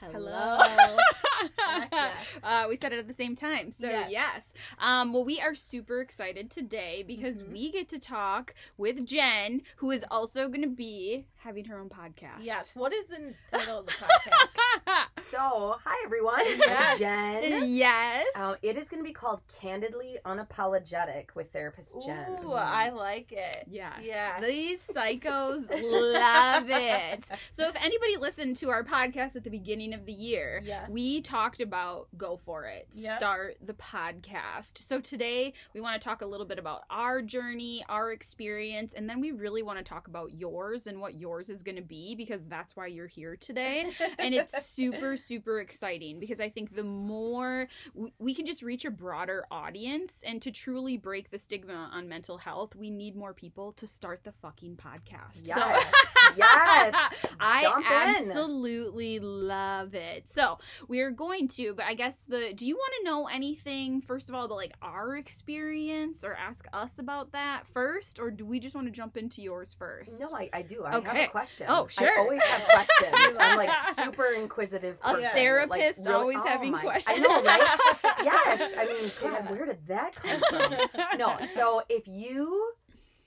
Hello. uh, we said it at the same time. So, yes. Yes. Um, well, we are super excited today because Mhm. we get to talk with Jen, who is also going to be having her own podcast. Yes. What is the title of the podcast? So, hi everyone. Yes. Jen. yes. Uh, it is going to be called Candidly Unapologetic with therapist Jen. Ooh, I like it. Yes. Yes. These psychos love it. So if anybody listened to our podcast at the beginning of the year, Yes. we talked about go for it. Yep. Start the podcast. So today we want to talk a little bit about our journey, our experience, and then we really want to talk about yours and what yours is going to be because that's why you're here today. and it's super super exciting because i think the more we, we can just reach a broader audience and to truly break the stigma on mental health we need more people to start the fucking podcast Yes. so yes. i Jump in. absolutely love it so we're going to but i guess the do you want to know anything first of all about like our experience or ask us about that first or do we just want to jump into yours first No, I, I do. I have Okay. a question. Oh, sure. I always have questions. I'm like super inquisitive. A therapist Like, really- always oh having my- questions I know, right? yes. I mean, God, Yeah. where did that come from? No. So, if you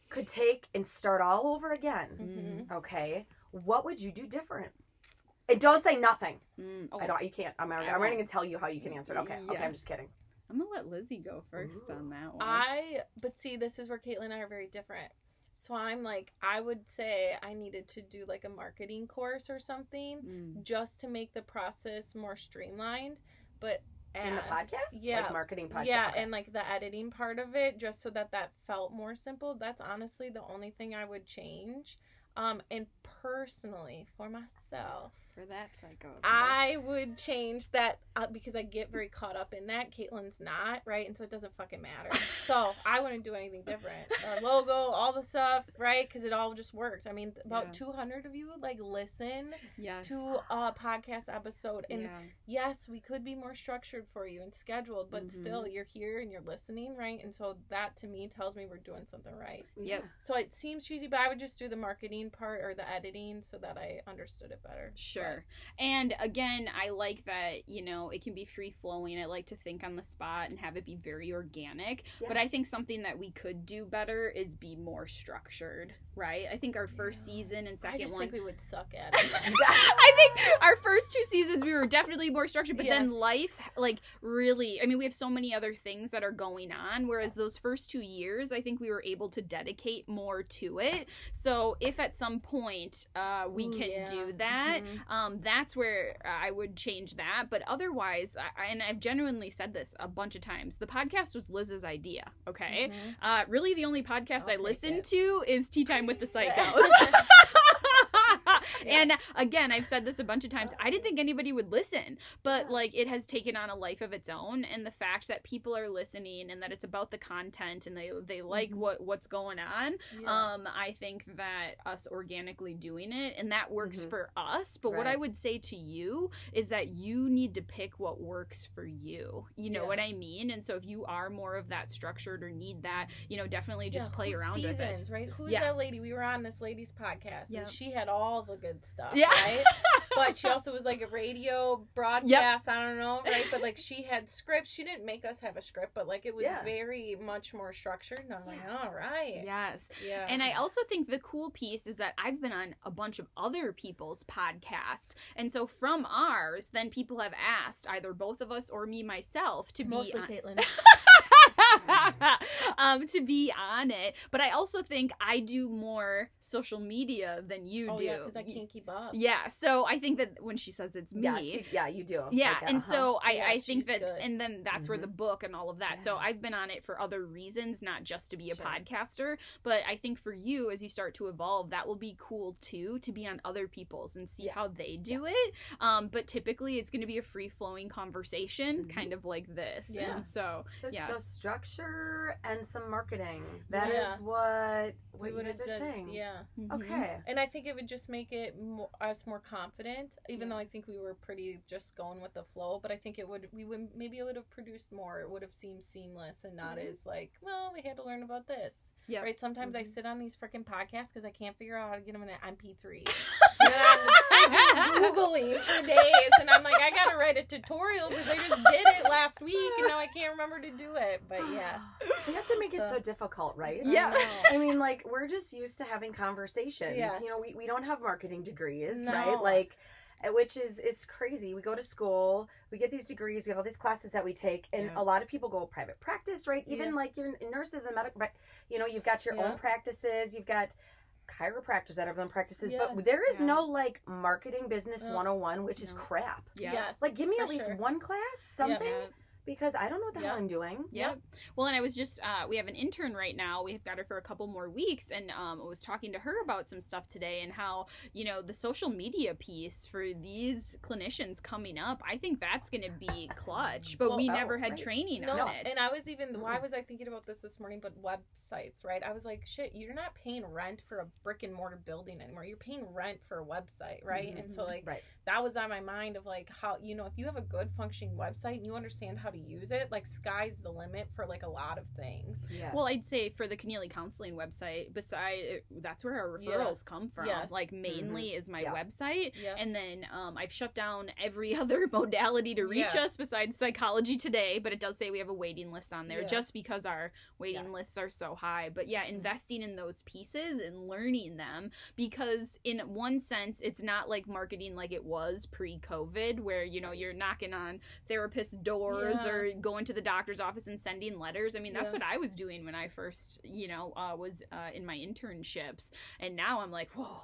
could take and start all over again, Mhm. okay, what would you do different? And don't say nothing. Mm, oh, I don't. You can't. I'm. I I'm won't. going to tell you how you can answer it. Okay. Okay. I'm just kidding. I'm gonna let Lizzie go first Ooh. on that one. I but see this is where Caitlin and I are very different. So I'm like I would say I needed to do like a marketing course or something Mm. just to make the process more streamlined. But In the podcast, yeah, like marketing podcast. yeah, and like the editing part of it, just so that that felt more simple. That's honestly the only thing I would change. Um, and personally, for myself, for that psycho. I would change that uh, because I get very caught up in that. Caitlin's not, right? And so it doesn't fucking matter. so I wouldn't do anything different. Our logo, all the stuff, right? Because it all just worked. I mean, about Yeah. 200 of you like listen yes. to a podcast episode. And yeah. yes, we could be more structured for you and scheduled, but Mhm. still, you're here and you're listening, right? And so that to me tells me we're doing something right. Yep. So it seems cheesy, but I would just do the marketing part or the editing so that I understood it better. Sure. And again, I like that, you know, it can be free flowing. I like to think on the spot and have it be very organic. Yeah. But I think something that we could do better is be more structured, right? I think our first Yeah. season and I second just one think we would suck at it. I think our first two seasons we were definitely more structured, but then life, like, really, I mean, we have so many other things that are going on. Whereas those first two years, I think we were able to dedicate more to it. So if at some point uh, we Ooh, can yeah. do that, Mhm. Um, that's where I would change that. But otherwise, I, and I've genuinely said this a bunch of times, the podcast was Liz's idea. Okay. Mhm. Uh, really, the only podcast I'll I listen it. to is Tea Time with the Psychos. and again, I've said this a bunch of times. I didn't think anybody would listen, but like it has taken on a life of its own. And the fact that people are listening and that it's about the content and they they like Mhm. what what's going on. Yeah. Um, I think that us organically doing it and that works Mhm. for us. But what I would say to you is that you need to pick what works for you. You know Yeah. what I mean? And so if you are more of that structured or need that, you know, definitely just Yeah, play around with seasons, it. right? Who's Yeah. that lady? We were on this lady's podcast, Yep. and she had all the good stuff, Yeah. right? but she also was like a radio broadcast. I don't know, right? But like she had scripts. She didn't make us have a script, but like it was Yeah. very much more structured. And I'm like, all right, Yes. yeah. And I also think the cool piece is that I've been on a bunch of other people's podcasts. And so from ours, then people have asked either both of us or me myself to be mostly on- Caitlin. um to be on it. But I also think I do more social media than you oh do. yeah, because I can't keep up. Yeah, so I think that when she says it's me, Yeah, she, yeah, you do. yeah, Like, and uh-huh. so I, Yeah, I think that, good. and then that's where Mhm. the book and all of that. So I've been on it for other reasons, not just to be a Sure. podcaster. But I think for you, as you start to evolve, that will be cool too to be on other people's and see Yeah. how they do it. Um, but typically, it's going to be a free flowing conversation, Mhm. kind of like this. Yeah. And so So, yeah. so structure and some marketing. That is Yeah. what we you would guys have are done, saying. yeah. mhm. Okay. And I think it would just make it more, us more confident, even Yeah. though I think we were pretty just going with the flow. But I think it would we would maybe it would have produced more. It would have seemed seamless and not Mhm. as like, well, we had to learn about this. Yeah. Right. Sometimes I Mhm. sit on these freaking podcasts because I can't figure out how to get them in an MP3. googling for days, and I'm like, I gotta write a tutorial because I just did it last week and now I can't remember to do it. But yeah, have to make it So- so difficult, right? Yeah. I. I mean, like, we're just used to having conversations. Yes. You know, we, we don't have marketing degrees, No. right? Like, uh, which is is crazy. We go to school, we get these degrees, we have all these classes that we take, and Yeah. a lot of people go private practice, right? Even Yeah. like your nurses and medical, you know, you've got your Yeah. own practices, you've got chiropractors that have their own practices, Yes. but there is Yeah. no like marketing business No. 101, which is crap. Yeah. Yes. Like, give me for at least sure. one class, something, Yeah. Because I don't know what the hell I'm doing. Yep. Well, and I was just, uh, we have an intern right now. We've got her for a couple more weeks. And um, I was talking to her about some stuff today and how, you know, the social media piece for these clinicians coming up, I think that's going to be clutch. But Well, we oh, never had right. training No, on it. and I was even why Mm. was I thinking about this this morning? But websites, right? I was like, shit, you're not paying rent for a brick and mortar building anymore. You're paying rent for a website, right? And so like Right. that was on my mind of like how you know if you have a good functioning website and you understand how to use it, like sky's the limit for like a lot of things. Yeah. Well, I'd say for the Keneally Counseling website, beside that's where our Yeah. referrals come from. Yes. Like mainly is my Yeah. website, Yeah. and then um, I've shut down every other modality to reach Yeah. us besides Psychology Today. But it does say we have a waiting list on there, Yeah. just because our waiting Yes. lists are so high. But yeah, Mm-hmm. investing in those pieces and learning them because in one sense, it's not like marketing like it was pre-COVID, where you know Right. you're knocking on therapist doors Yeah. or going to the doctor's office and sending letters. I mean, that's Yeah. what I was doing when I first, you know, uh, was uh, in my internships, and now I'm like, whoa.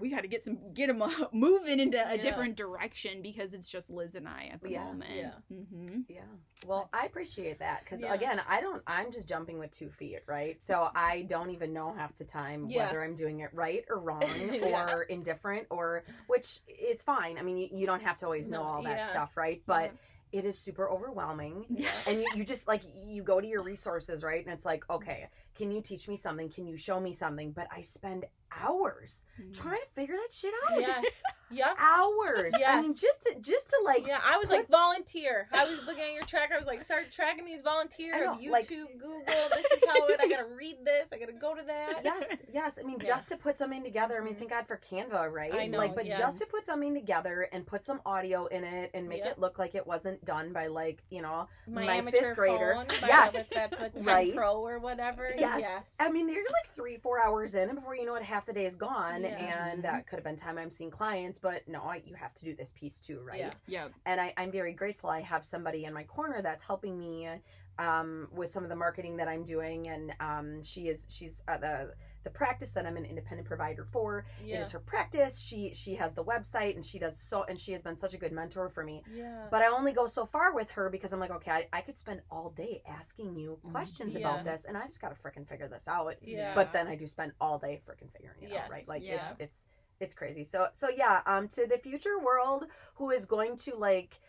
We got to get some, get them moving into a Yeah. different direction because it's just Liz and I at the moment. Yeah. Mm-hmm. Yeah. Well, I appreciate that because again, I don't. I'm just jumping with two feet, right? So I don't even know half the time whether I'm doing it right or wrong or indifferent or which is fine. I mean, you, you don't have to always know all that stuff, right? But. It is super overwhelming. Yeah. And you, you just like you go to your resources, right? And it's like, okay, can you teach me something? Can you show me something? But I spend hours Mm-hmm. trying to figure that shit out. yes. Yep. Hours. I mean, Yes. just to just to like Yeah, I was like volunteer. I was looking at your tracker. I was like, start tracking these volunteer know, YouTube, like- Google. This is how it. I gotta read this. I gotta go to that. yes, yes. I mean, Yeah. just to put something together. I mean, thank God for Canva, right? I know, Like, but yes. just to put something together and put some audio in it and make Yep. it look like it wasn't done by like you know, My, My amateur fifth grader. Yes. That's a 10 Right. Pro or whatever. yes. Yes. I mean, you're like three, four hours in, and before you know it, half the day is gone, Yes. and that could have been time I'm seeing clients. But no, I, you have to do this piece too, right? Yeah. Yep. and I, I'm very grateful I have somebody in my corner that's helping me um, with some of the marketing that I'm doing, and um, she is she's uh, the the practice that I'm an independent provider for. It Yeah. is her practice. She she has the website, and she does so, and she has been such a good mentor for me. Yeah. But I only go so far with her because I'm like, okay, I, I could spend all day asking you Mhm. questions. Yeah. about this, and I just got to freaking figure this out. yeah. But then I do spend all day freaking figuring it Yes. out, right? Like Yeah. it's it's it's crazy. So so yeah, um, to the future world who is going to like,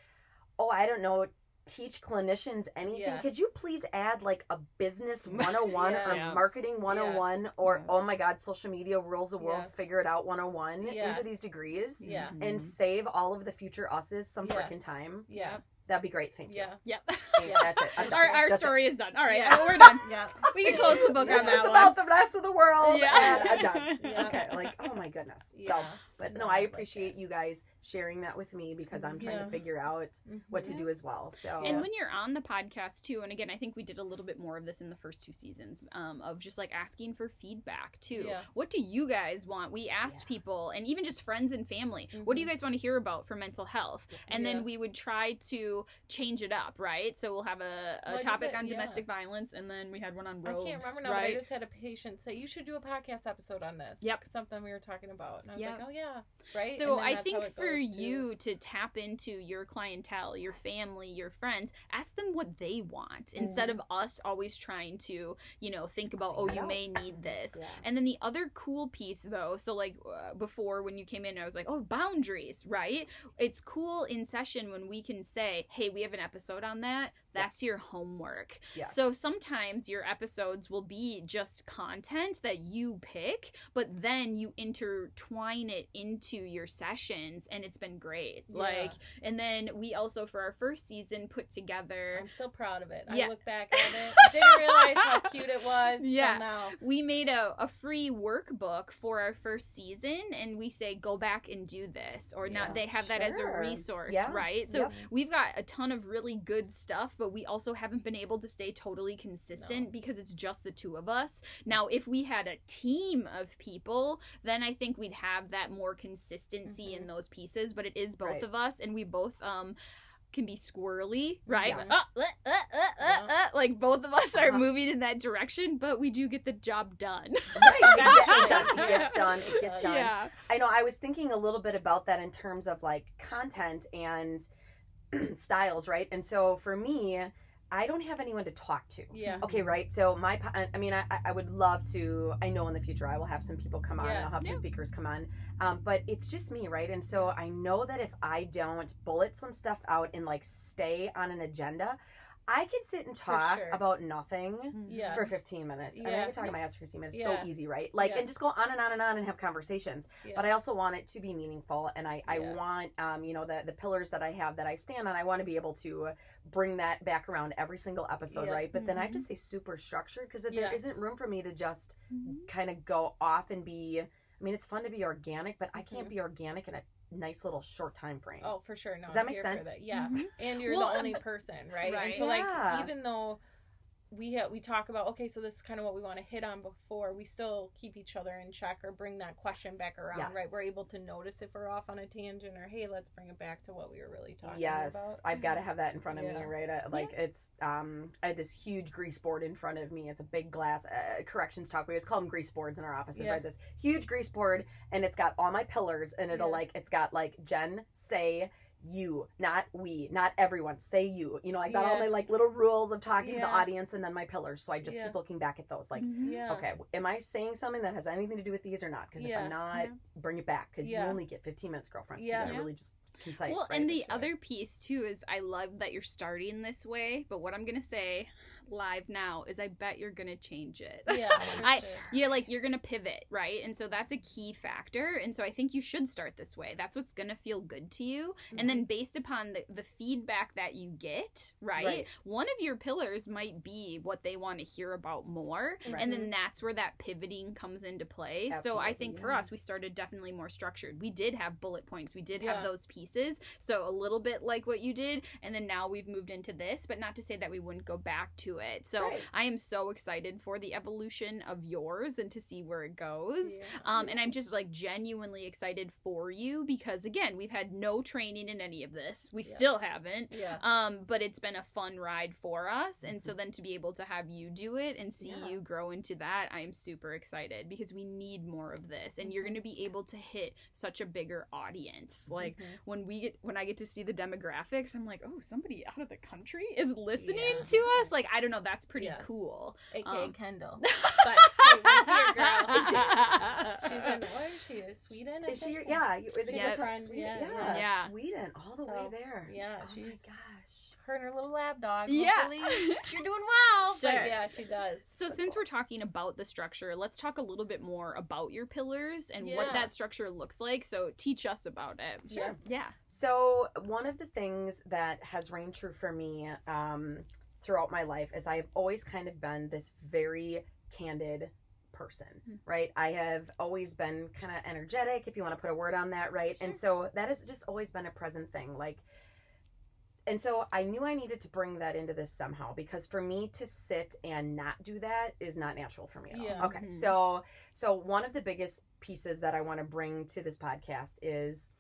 oh, I don't know. Teach clinicians anything. Yes. Could you please add like a business 101 or Yes. marketing 101 or Yeah. oh my god, social media rules the world, Yes. figure it out 101 Yes. into these degrees Yeah. and save all of the future us's some Yes. freaking time. yeah. That'd be great. Thank you. Yeah. Yep. Okay, That's it. I'm our our That's story is done. All right, Yeah. uh, we're done. Yeah. We can close the book This on is that about one. the rest of the world. Yeah. and I'm done. Yeah. Okay, like oh my goodness. So, Yeah. But No, no, I I like appreciate you guys sharing that with me because I'm trying Yeah. to figure out what to Mhm. do as well. So And when you're on the podcast too, and again, I think we did a little bit more of this in the first two seasons, um, of just like asking for feedback too. Yeah. What do you guys want? We asked Yeah. people, and even just friends and family, what do you Mhm. guys want to hear about for mental health? And Yeah. then we would try to change it up, right? So we'll have a, a Like topic said, on yeah. domestic violence, and then we had one on I can't remember now, but I just had a patient say you should do a podcast episode on this. Yep. something we were talking about, and I was Yep. like, oh yeah, right. So I think for goes, you to tap into your clientele, your family, your friends, ask them what they want instead of us always trying to, you know, think about, oh, you may need this. Yeah. And then the other cool piece, though, so like uh, before when you came in, I was like, oh, boundaries, right? It's cool in session when we can say, hey, we have an episode on that. That's your homework. So sometimes your episodes will be just content that you pick, but then you intertwine it into your sessions and it's been great. Yeah. Like and then we also for our first season put together I'm so proud of it. Yeah. I look back at it. Didn't realize how cute it was Yeah. now. we made a, a free workbook for our first season and we say go back and do this or now Yeah. they have that as a resource right so we've got a ton of really good stuff but we also haven't been able to stay totally consistent No. because it's just the two of us now if we had a team of people then i think we'd have that more consistency in those pieces but it is both Mm-hmm. Right. of us and we both um can be squirrely, right? Yeah. Uh, uh, uh, uh, uh, uh, like both of us are Uh-huh. moving in that direction, but we do get the job done. Right, it does. It gets done. It gets done. Yeah. I know. I was thinking a little bit about that in terms of like content and styles, right? And so for me, I don't have anyone to talk to. Yeah. Okay, right. So my, I mean, I, I would love to. I know in the future I will have some people come on, and Yeah. I'll have some speakers come on. Um, but it's just me, right? And so I know that if I don't bullet some stuff out and like stay on an agenda, I could sit and talk sure. about nothing Yeah. for 15 minutes. I mean, I could talk about my ass for 15 minutes. Yeah. So easy, right? Like, Yeah. and just go on and on and on and have conversations. Yeah. But I also want it to be meaningful, and I, I Yeah. want, um, you know, the the pillars that I have that I stand on. I want to be able to bring that back around every single episode, Yeah. right? But then I have to say super structured because there Yes. isn't room for me to just Mhm. kind of go off and be. I mean, it's fun to be organic, but I can't Mhm. be organic in a nice little short time frame. Oh, for sure. No, Does that I'm make sense? Yeah. Mhm. And you're Well, the only person, right? And Right. so, like, Yeah. even though we ha- we talk about okay, so this is kind of what we want to hit on before we still keep each other in check or bring that question back around, Yes. right? We're able to notice if we're off on a tangent or hey, let's bring it back to what we were really talking yes about. Yes, I've got to have that in front of me right uh, like it's um i had this huge grease board in front of me it's a big glass uh, corrections talk we always call them grease boards in our offices Yeah. right this huge grease board and it's got all my pillars and it'll Yeah. like it's got like jen say you not we not everyone say you you know i got all my like little rules of talking to the audience and then my pillars so i just Yeah. keep looking back at those like Mhm. Yeah. okay am i saying something that has anything to do with these or not because if i'm not Yeah. bring it back because Yeah. you only get 15 minutes girlfriend so Yeah. you gotta really just concise Well, right? and the That's right. other piece too is I love that you're starting this way, but what I'm gonna say live now is I bet you're gonna change it. Yeah, I sure. yeah, like you're gonna pivot, right? And so that's a key factor. And so I think you should start this way. That's what's gonna feel good to you. And then mm-hmm. based upon the, the feedback that you get, right, Right. One of your pillars might be what they want to hear about more. Right. And then that's where that pivoting comes into play. so I Absolutely, think for us, we started definitely more structured. We did have bullet points. We did Yeah. have those pieces. So a little bit like what you did. And then now we've moved into this, but not to say that we wouldn't go back to it. So Right. I am so excited for the evolution of yours and to see where it goes. Yeah. Um, and I'm just like genuinely excited for you because again, we've had no training in any of this. We Yeah. still haven't. Yeah. Um, but it's been a fun ride for us, and so then to be able to have you do it and see Yeah. you grow into that, I am super excited because we need more of this, and you're Mhm. going to be able to hit such a bigger audience. Like Mhm. when we get when I get to see the demographics, I'm like, oh, somebody out of the country is listening to us. Like I don't know, that's pretty Yes. cool. AKA um, Kendall. But hey, here, girl. She's in where is she? Sweden. Is she? Yeah, you, the Yeah. Friend, Sweden. yeah, Yeah, yeah. Sweden, all the way there. yeah, oh she's- my gosh. Her and her little lab dog. Yeah. Hopefully you're doing well. Sure. But yeah, she does. So since we're talking about the structure, let's talk a little bit more about your pillars and what that structure looks like. So teach us about it. Sure. Yeah. So one of the things that has reigned true for me um, throughout my life is I've always kind of been this very candid person, Mhm. right? I have always been kind of energetic, if you want to put a word on that, right? And so that has just always been a present thing, like. And so I knew I needed to bring that into this somehow because for me to sit and not do that is not natural for me at all. Yeah. Okay. Mhm. So so one of the biggest pieces that I want to bring to this podcast is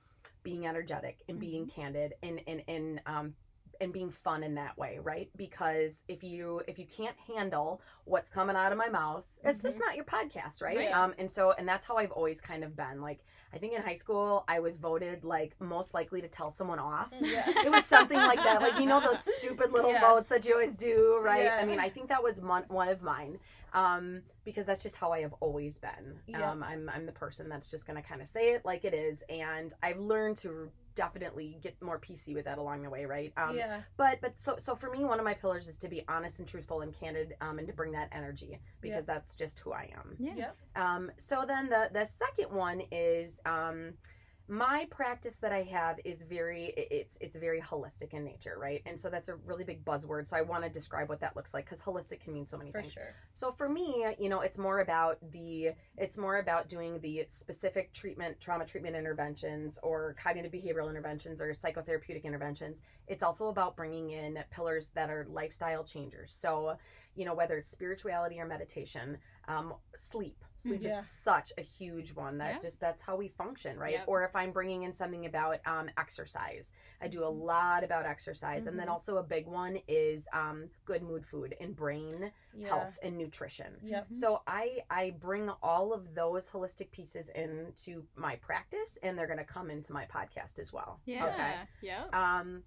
being energetic and being candid and and and um and being fun in that way, right? Because if you if you can't handle what's coming out of my mouth, it's just not your podcast, right? Right. Um and so and that's how I've always kind of been. Like I think in high school I was voted like most likely to tell someone off. Yeah. It was something like that, like you know those stupid little Yes. votes that you always do, right? Yeah. I mean, I think that was one, one of mine, um, because that's just how I have always been. Yeah. Um, I'm I'm the person that's just gonna kind of say it like it is, and I've learned to definitely get more PC with that along the way, right? Um, yeah. but but so so for me one of my pillars is to be honest and truthful and candid um, and to bring that energy because that's just who i am Yeah. Yep. um, so then the the second one is um, my practice that I have is very it's it's very holistic in nature, right? And so that's a really big buzzword. So I want to describe what that looks like because holistic can mean so many For things. sure. So for me, you know, it's more about the it's more about doing the specific treatment, trauma treatment interventions, or cognitive behavioral interventions, or psychotherapeutic interventions. It's also about bringing in pillars that are lifestyle changers. So, you know, whether it's spirituality or meditation, um, sleep. Sleep Yeah. is such a huge one that Yeah. just that's how we function, right? Yep. Or if I'm bringing in something about um, exercise, I do a lot about exercise, and then Mhm. also a big one is um, good mood food and brain Yeah. health and nutrition. Yep. So I I bring all of those holistic pieces into my practice and they're going to come into my podcast as well. Yeah. Okay. Yeah. Um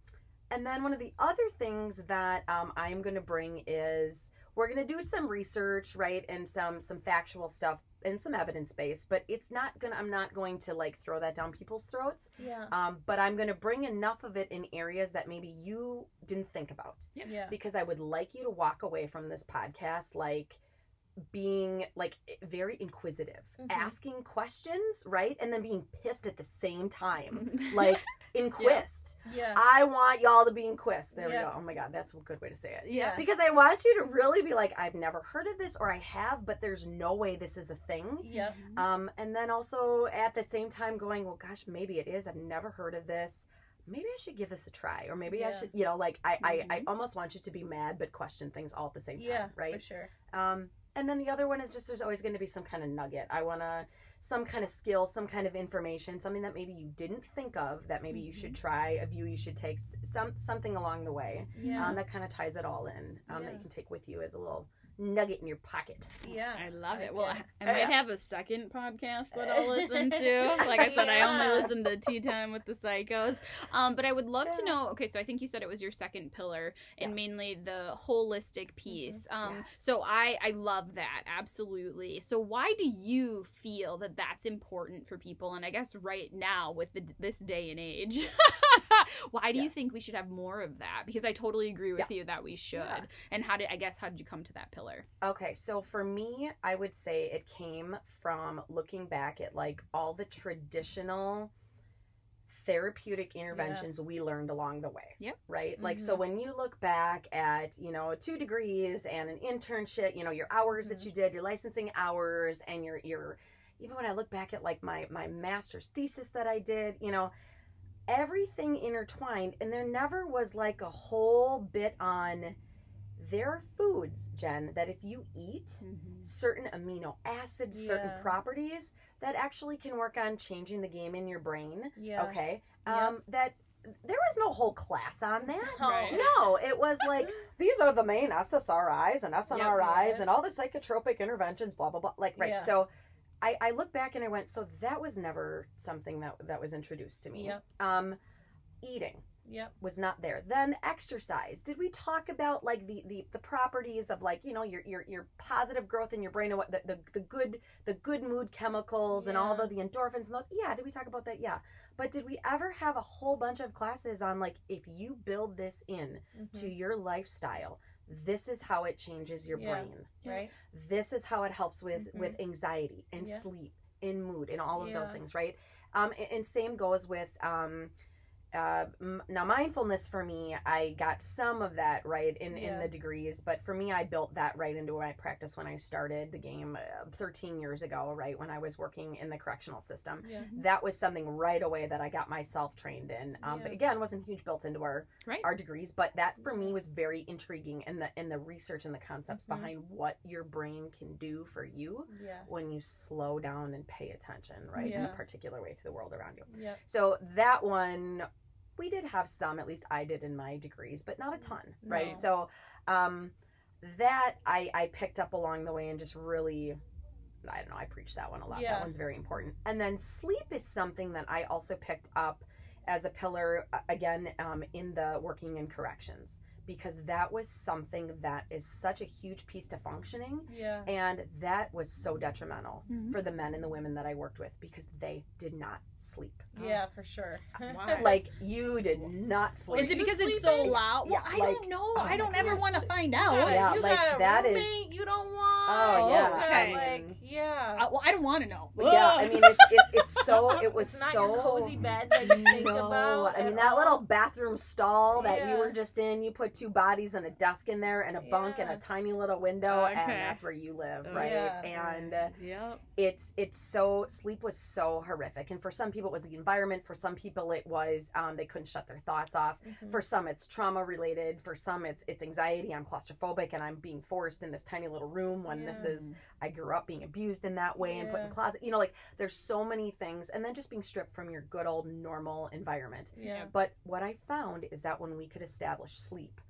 and then one of the other things that um, I am going to bring is we're going to do some research, right, and some some factual stuff and some evidence based, but it's not going to I'm not going to like throw that down people's throats. Yeah. Um, but I'm going to bring enough of it in areas that maybe you didn't think about Yeah. because I would like you to walk away from this podcast like being like very inquisitive, Mhm. asking questions, right? And then being pissed at the same time. Mm-hmm. Like inquist. Yeah. I want y'all to be inquist. There Yeah. we go. Oh my god, that's a good way to say it. yeah. Because I want you to really be like, I've never heard of this or I have, but there's no way this is a thing. Yep. Um, and then also at the same time going, well, gosh, maybe it is. I've never heard of this. Maybe I should give this a try, or maybe I should, you know, like I, I, I Mhm. almost want you to be mad but question things all at the same time, Yeah. right? For sure. Um, and then the other one is just there's always going to be some kind of nugget. I want to some kind of skill, some kind of information, something that maybe you didn't think of that maybe you should try, a view you should take, some something along the way Yeah. um, that kind of ties it all in um, that you can take with you as a little nugget in your pocket. yeah. I love it. Well, I, I might have a second podcast that I'll listen to. Like I said, I only listen to Tea Time with the Psychos. Um, but I would love to know. Okay, so I think you said it was your second pillar, and Yeah. mainly the holistic piece. Um, Yes. so I I love that absolutely. So why do you feel that that's important for people? And I guess right now with the, this day and age, why do you think we should have more of that? Because I totally agree with you that we should. Yeah. And how did I guess how did you come to that pillar? Okay, so for me, I would say it came from looking back at like all the traditional therapeutic interventions we learned along the way. Yep. Right? Like so Mhm. when you look back at, you know, two degrees and an internship, you know, your hours that Mhm. you did, your licensing hours and your your even when I look back at like my my master's thesis that I did, you know, everything intertwined and there never was like a whole bit on there are foods, Jen, that if you eat certain amino acids, certain Yeah. properties that actually can work on changing the game in your brain. Yeah. Okay. Yeah. Um that there was no whole class on that. No. Right. No, it was like these are the main SSRIs and SNRIs yes. and all the psychotropic interventions, blah blah blah. Like right. Yeah. So I, I look back and I went, so that was never something that that was introduced to me. Yep. Um, eating Yep. was not there. Then exercise. Did we talk about like the the, the properties of like you know your your your positive growth in your brain and what the, the, the good the good mood chemicals and all Yeah. the the endorphins and those? Yeah. Did we talk about that? Yeah. But did we ever have a whole bunch of classes on like if you build this in Mhm. to your lifestyle, this is how it changes your Yeah. brain. Right. This is how it helps with Mhm. with anxiety and Yeah. sleep, in mood, and all of those things, right? Um, and, and same goes with um, uh, m- now mindfulness for me. I got some of that right in in the degrees, but for me, I built that right into my practice when I started the game uh, 13 years ago, right when I was working in the correctional system. Yeah. That was something right away that I got myself trained in. Um, But again, wasn't huge built into our Right. our degrees but that for me was very intriguing in the in the research and the concepts Mhm. behind what your brain can do for you Yes. when you slow down and pay attention right in a particular way to the world around you Yep. so that one we did have some at least i did in my degrees but not a ton right No. so um that i i picked up along the way and just really I don't know, I preach that one a lot. Yeah. That one's very important. And then sleep is something that I also picked up as a pillar uh, again um, in the working in corrections because that was something that is such a huge piece to functioning Yeah. and that was so detrimental Mhm. for the men and the women that I worked with because they did not sleep. Yeah, for sure. Like you did not sleep. Is it because it's so loud? Well, Yeah, I like- don't know. oh I don't ever want to find out. Yeah, you like, got a that is- roommate you don't want. Oh, yeah. You got, Okay. Like, yeah. Uh, well, I don't want to know. yeah, I mean it's it's it's so it was it's not so your cozy bed that you think no, about. I mean that all. little bathroom stall that you were just in, you put two bodies and a desk in there and a bunk and a tiny little window and that's where you live, right? Yeah. And Yep. it's it's so sleep was so horrific and for some people it was the environment, for some people it was um, they couldn't shut their thoughts off. Mhm. For some it's trauma related, for some it's it's anxiety, I'm claustrophobic and I'm being forced in this tiny little room when this is I grew up being abused in that way and put in closet. You know, like there's so many things and then just being stripped from your good old normal environment. Yeah. But what I found is that when we could establish sleep,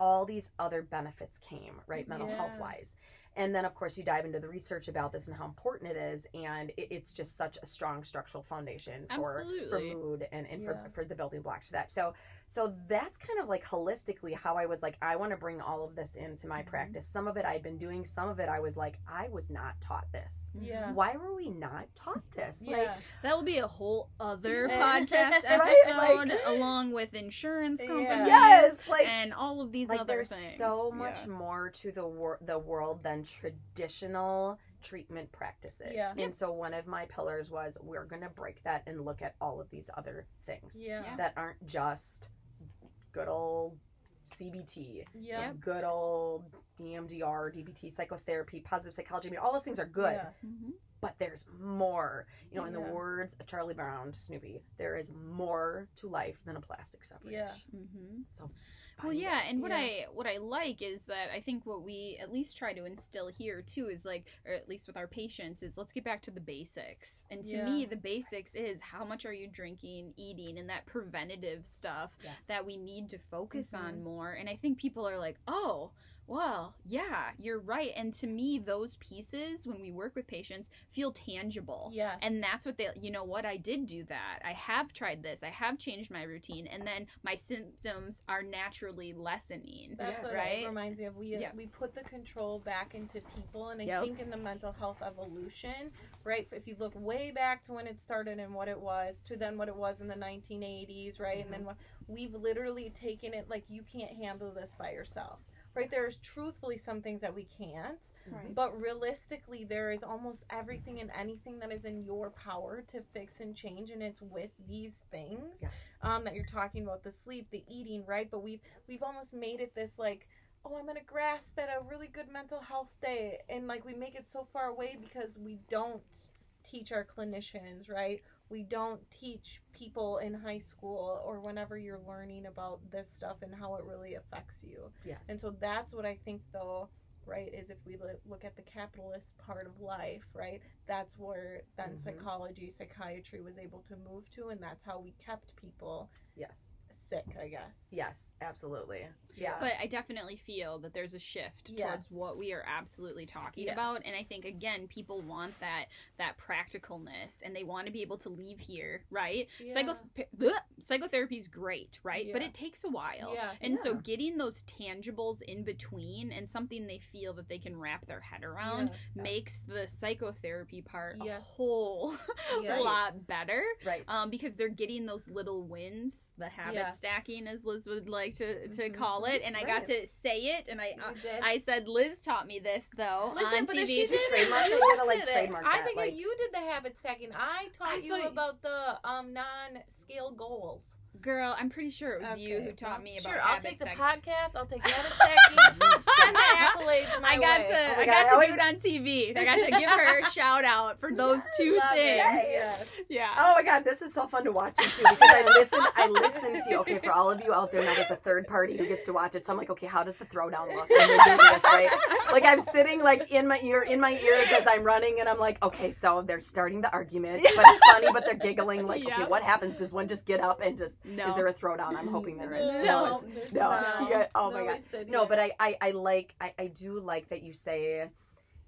all these other benefits came, right? Mental Yeah. health wise. And then, of course, you dive into the research about this and how important it is. And it, it's just such a strong structural foundation for, for mood and, and Yeah. for, for the building blocks for that. So, so that's kind of like holistically how I was like, I want to bring all of this into my Mhm. practice. Some of it I'd been doing, some of it I was like, I was not taught this. Yeah. Why were we not taught this? Yeah. Like, That will be a whole other Right, podcast episode, like- along with insurance Yeah. companies yes, like and all of these like other there's things. so much Yeah. more to the wor- the world than traditional treatment practices. Yeah. And so one of my pillars was we're going to break that and look at all of these other things Yeah. Yeah. that aren't just good old CBT, Yeah. good old EMDR, DBT, psychotherapy, positive psychology. I mean, all those things are good, Yeah. Mhm. but there's more. You know, in Yeah. the words of Charlie Brown, Snoopy, there is more to life than a plastic sucker. Yeah. Mhm. So, Well, yeah, it. and what Yeah. I what I like is that I think what we at least try to instill here too is like, or at least with our patients, is let's get back to the basics. And to Yeah. me, the basics is how much are you drinking, eating, and that preventative stuff Yes. that we need to focus Mhm. on more. And I think people are like, oh, well, yeah, you're right. And to me, those pieces, when we work with patients, feel tangible. Yes. And that's what they, you know what, I did do that. I have tried this. I have changed my routine. And then my symptoms are naturally lessening. That's Yes. what Right? it reminds me of. We Yeah. we put the control back into people, and I Yep. think in the mental health evolution, right? If you look way back to when it started and what it was, to then what it was in the 1980s, right? And Mm-hmm. then what we've literally taken it like you can't handle this by yourself, right? There's truthfully some things that we can't, Right. but realistically, there is almost everything and anything that is in your power to fix and change, and it's with these things Yes. um, that you're talking about the sleep, the eating, right? But we've we've almost made it this like, oh, I'm gonna grasp at a really good mental health day, and like we make it so far away because we don't teach our clinicians, right? We don't teach people in high school or whenever you're learning about this stuff and how it really affects you. Yes. And so that's what I think, though, right, is if we look at the capitalist part of life, right, that's where then Mhm. psychology, psychiatry was able to move to, and that's how we kept people yes. Sick, I guess. Yes, absolutely. Yeah. But I definitely feel that there's a shift Yes. towards what we are absolutely talking Yes. about, and I think again, people want that that practicalness, and they want to be able to leave here, right? Yeah. Psycho psychotherapy is great, right? But it takes a while, Yes. and so getting those tangibles in between and something they feel that they can wrap their head around makes the psychotherapy part a whole lot better right. um, because they're getting those little wins, the habit Yes. stacking, as Liz would like to, to Mhm. call it. And I got to say it, and I uh, I said Liz taught me this though Listen, on but TV. if she did Trademark it, it, you you gotta, like, did it. trademark I that, think like- you did the habit stacking. I taught I you thought- about the um non-scale goals. Girl, I'm pretty sure it was you who taught me about Sure, I'll take the stacking. podcast. I'll take the habit stacking. Send the accolades my I got way. to Oh I God, got I to always- do it on TV. I got to give her a shout out for those two Love things. Yes. Yeah. Oh my god, this is so fun to watch you too because I listen. I listen to you. Okay, for all of you out there, now there's a third party who gets to watch it. So I'm like, okay, how does the throwdown look? when they do this, right? Like I'm sitting like in my ear, in my ears as I'm running, and I'm like, okay, so they're starting the argument, but it's funny, but they're giggling. Like, okay, Yeah. what happens? Does one just get up and just? No. Is there a throwdown? I'm hoping there is. No. it's- there's no, not. you got- oh my God. No, but I, I, I like I, I do like that you say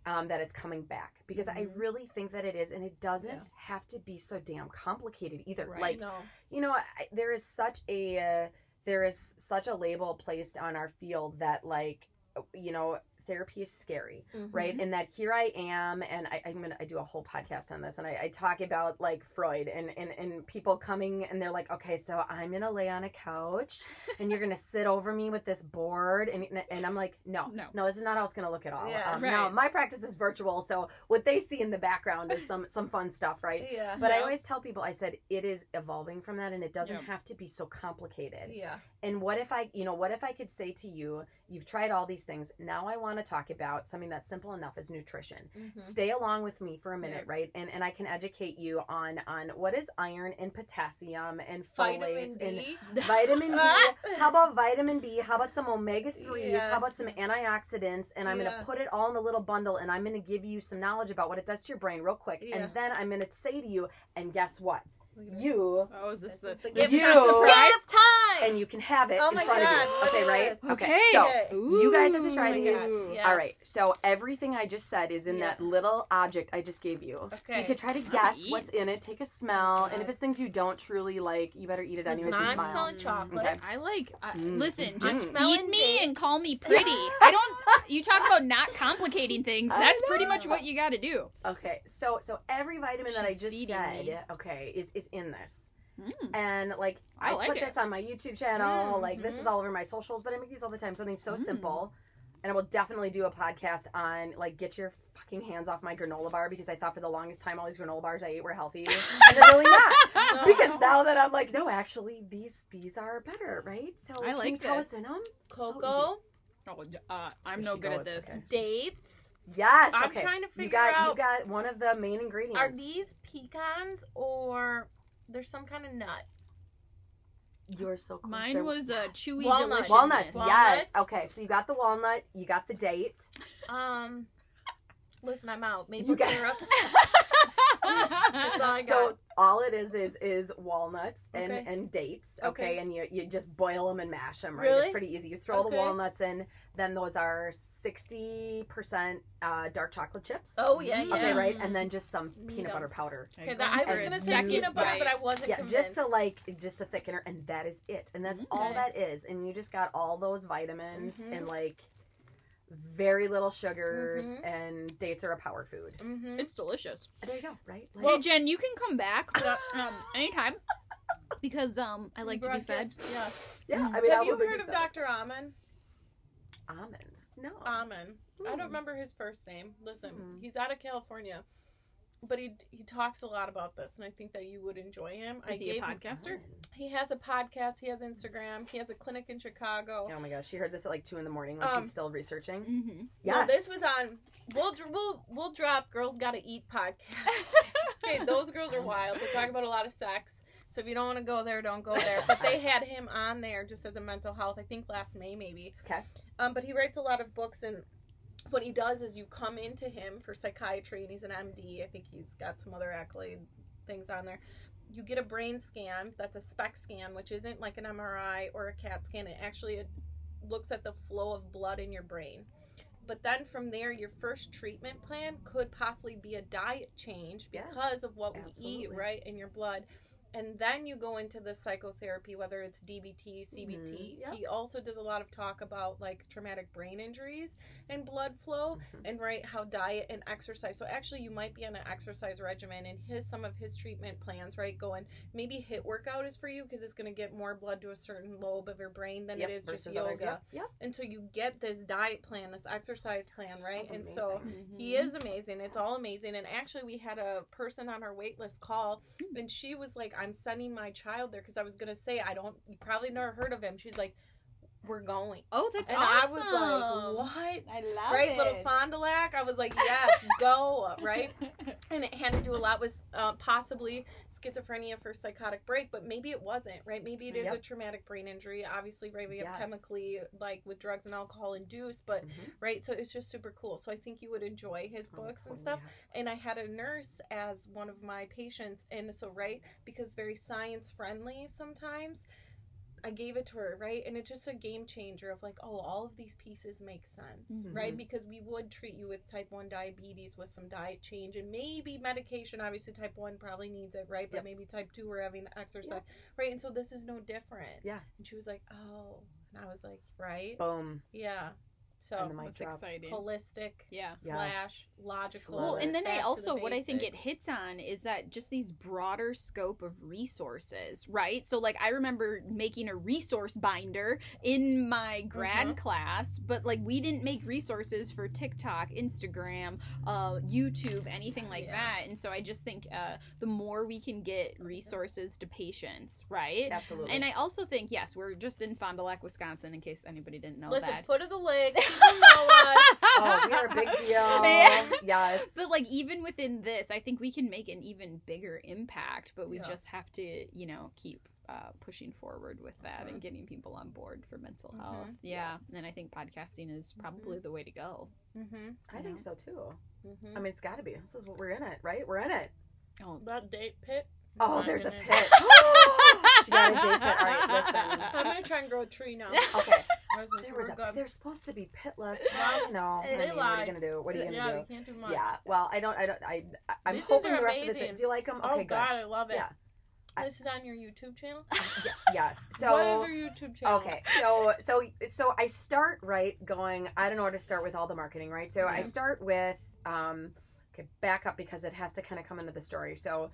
um, that it's coming back because I Mhm. really think that it is, and it doesn't Yeah. have to be so damn complicated either. Right. Like no. you know, I, there is such a uh, there is such a label placed on our field that like you know therapy is scary right Mm-hmm. and that here i am and I, i'm gonna i do a whole podcast on this and I, I talk about like freud and, and and people coming and they're like okay so i'm gonna lay on a couch and you're gonna sit over me with this board and and i'm like no No. no this is not how it's gonna look at all Yeah. um, now Right. my practice is virtual so what they see in the background is some some fun stuff right Yeah. but i always tell people i said it is evolving from that and it doesn't have to be so complicated Yeah. and what if I, you know, what if I could say to you, you've tried all these things. Now I want to talk about something that's simple enough as nutrition. Mhm. Stay along with me for a minute, Right. right? And and I can educate you on on what is iron and potassium and Vitamin folates and D. vitamin D. How about vitamin B? How about some omega 3s? How about some antioxidants? And I'm gonna put it all in a little bundle and I'm going to give you some knowledge about what it does to your brain real quick. Yeah. And then I'm going to say to you, and guess what? You Oh, is this, This the, is the gift You- surprise? Gift time. and you can have it Oh in front God, of you. what Okay, right? this? Okay. So Okay. you guys have to try Ooh, these. oh. Yes. All right. So everything I just said is in Yeah. that little object I just gave you. Okay. So you could try to guess what's in it, take a smell, and if it's things you don't truly like, you better eat it Listen, anyways and I'm smile. smelling chocolate. Okay. I like. Uh, Mm. Listen, Mm. just Smelling feed me and call me pretty. I don't. You talk about not complicating things. That's pretty much what you got to do. Okay. So so every vitamin that I just said, me. okay, is is in this. Mm. And like I I, like put it. this on my YouTube channel, Mm, like this is all over my socials, but I make these all the time. Something so Mm. simple. And I will definitely do a podcast on like get your fucking hands off my granola bar because I thought for the longest time all these granola bars I ate were healthy. and they're really not. No. Because now that I'm like, no, actually these these are better, right? So I can like you tell this. what's in them? Cocoa, Oh, uh, I'm no she good at this. okay. dates. Yes. I'm okay. trying to you figure got out. you got one of the main ingredients. Are these pecans or there's some kind of nut? You're so close. Mine They're- was a chewy Walnuts. deliciousness. Walnuts, Walnuts. yes. Okay, so you got the walnut, you got the date. Um, listen, I'm out. Maple You got- syrup. That's all I got. So all it is is is walnuts and Okay. and dates. Okay, Okay. and you you just boil them and mash them. Right, Really? it's pretty easy. You throw Okay. the walnuts in. Then those are sixty percent uh, dark chocolate chips. oh yeah, yeah. Okay, right, and then just some peanut butter powder. Okay, that, I was gonna say peanut butter, right. but I wasn't Yeah, convinced. just to like just a thickener, and that is it. And that's all that is. And you just got all those vitamins Mhm. and like very little sugars, Mhm. and dates are a power food. Mm-hmm. It's delicious. There you go. Right. Like, hey Jen, you can come back um, anytime because um I like to be fed. Yeah. yeah. Mm. I mean, Have I you will make heard of. Dr. Amen? almond? No. Amen. I Hmm. don't remember his first name. Listen, Hmm. he's out of California, but he he talks a lot about this, and I think that you would enjoy him. I Is he a gave him- podcaster? He has a podcast. He has Instagram. He has a clinic in Chicago. Oh my gosh, she heard this at like two in the morning when Um, she's still researching. Mm-hmm. Yes. No, this was on. We'll dr- we'll we'll drop Girls Gotta Eat podcast. okay, those girls are wild. They talk about a lot of sex. So if you don't want to go there, don't go there. But they had him on there just as a mental health. I think last May maybe. Okay. Um, but he writes a lot of books and. What he does is you come into him for psychiatry, and he's an MD. I think he's got some other accolade things on there. You get a brain scan. That's a SPECT scan, which isn't like an MRI or a CAT scan. It actually it looks at the flow of blood in your brain. But then from there, your first treatment plan could possibly be a diet change because of what we eat, right, in your blood. And then you go into the psychotherapy, whether it's DBT, CBT. Mhm, yep. He also does a lot of talk about like traumatic brain injuries and blood flow Mhm. and right how diet and exercise so actually you might be on an exercise regimen and his some of his treatment plans right going maybe HIIT workout is for you because it's going to get more blood to a certain lobe of your brain than Yep, it is just yoga others, Yep. yep. and so you get this diet plan this exercise plan right and so amazing. he is amazing. It's all amazing. And actually, we had a person on our wait list call, Hmm. and she was like, I'm sending my child there because I was going to say, I don't, you probably never heard of him. She's like, we're going. Oh, that's And awesome. I was like, what? I love Right, it. little Fond du Lac. I was like, yes, go, right? And it had to do a lot with uh, possibly schizophrenia for psychotic break, but maybe it wasn't, right? Maybe it is a traumatic brain injury. Obviously, right, we have Yes. chemically, like with drugs and alcohol induced, but Mhm. right, so it's just super cool. So I think you would enjoy his Oh, books and stuff yes. and I had a nurse as one of my patients, and so right because very science friendly sometimes. I gave it to her, right? And it's just a game changer of like, oh, all of these pieces make sense, Mhm. right? Because we would treat you with type 1 diabetes with some diet change and maybe medication. Obviously, type 1 probably needs it, right? But Yep. maybe type 2 we're having exercise, right? And so this is no different. Yeah. And she was like, oh. And I was like, right? Boom. Yeah. So And the mic That's drop. exciting. holistic Yeah. slash logical. Well, and then I to the also what I think it hits on is that just these broader scope of resources, right? So like I remember making a resource binder in my grad Mhm. class, but like we didn't make resources for TikTok, Instagram, uh, YouTube, anything like Yeah. that. And so I just think uh, the more we can get resources to patients, right? Absolutely. And I also think yes, we're just in Fond du Lac, Wisconsin, in case anybody didn't know Listen, that. foot of the lake. People know us. oh, we are a big deal. Yeah. Yes. But like even within this, I think we can make an even bigger impact. But we Yeah. just have to, you know, keep uh, pushing forward with that and getting people on board for mental Mhm. health. Yeah, Yes. and I think podcasting is probably the way to go. Mm-hmm. I think so too. Mm-hmm. I mean, it's got to be. This is what we're in it, right? We're in it. Oh, That date pit. Oh, Not there's a pit. she got a date pit. All right, listen. I'm gonna try and grow a tree now. Okay. Listen, There was a. They're supposed to be pitless. I They mean, what are you gonna do? What are you gonna yeah, do? you can't do much. Yeah. Well, I don't. I don't. I. I- I'm These hoping the rest of amazing. it's. Do you like them? Oh Okay, good. God, I love it. Yeah. This is on your YouTube channel. Yeah, yes. So. what is your YouTube channel? Okay, so so so I start right going. I don't know where to start with all the marketing, right? So I Mhm. start with um, okay, back up because it has to kind of come into the story. So,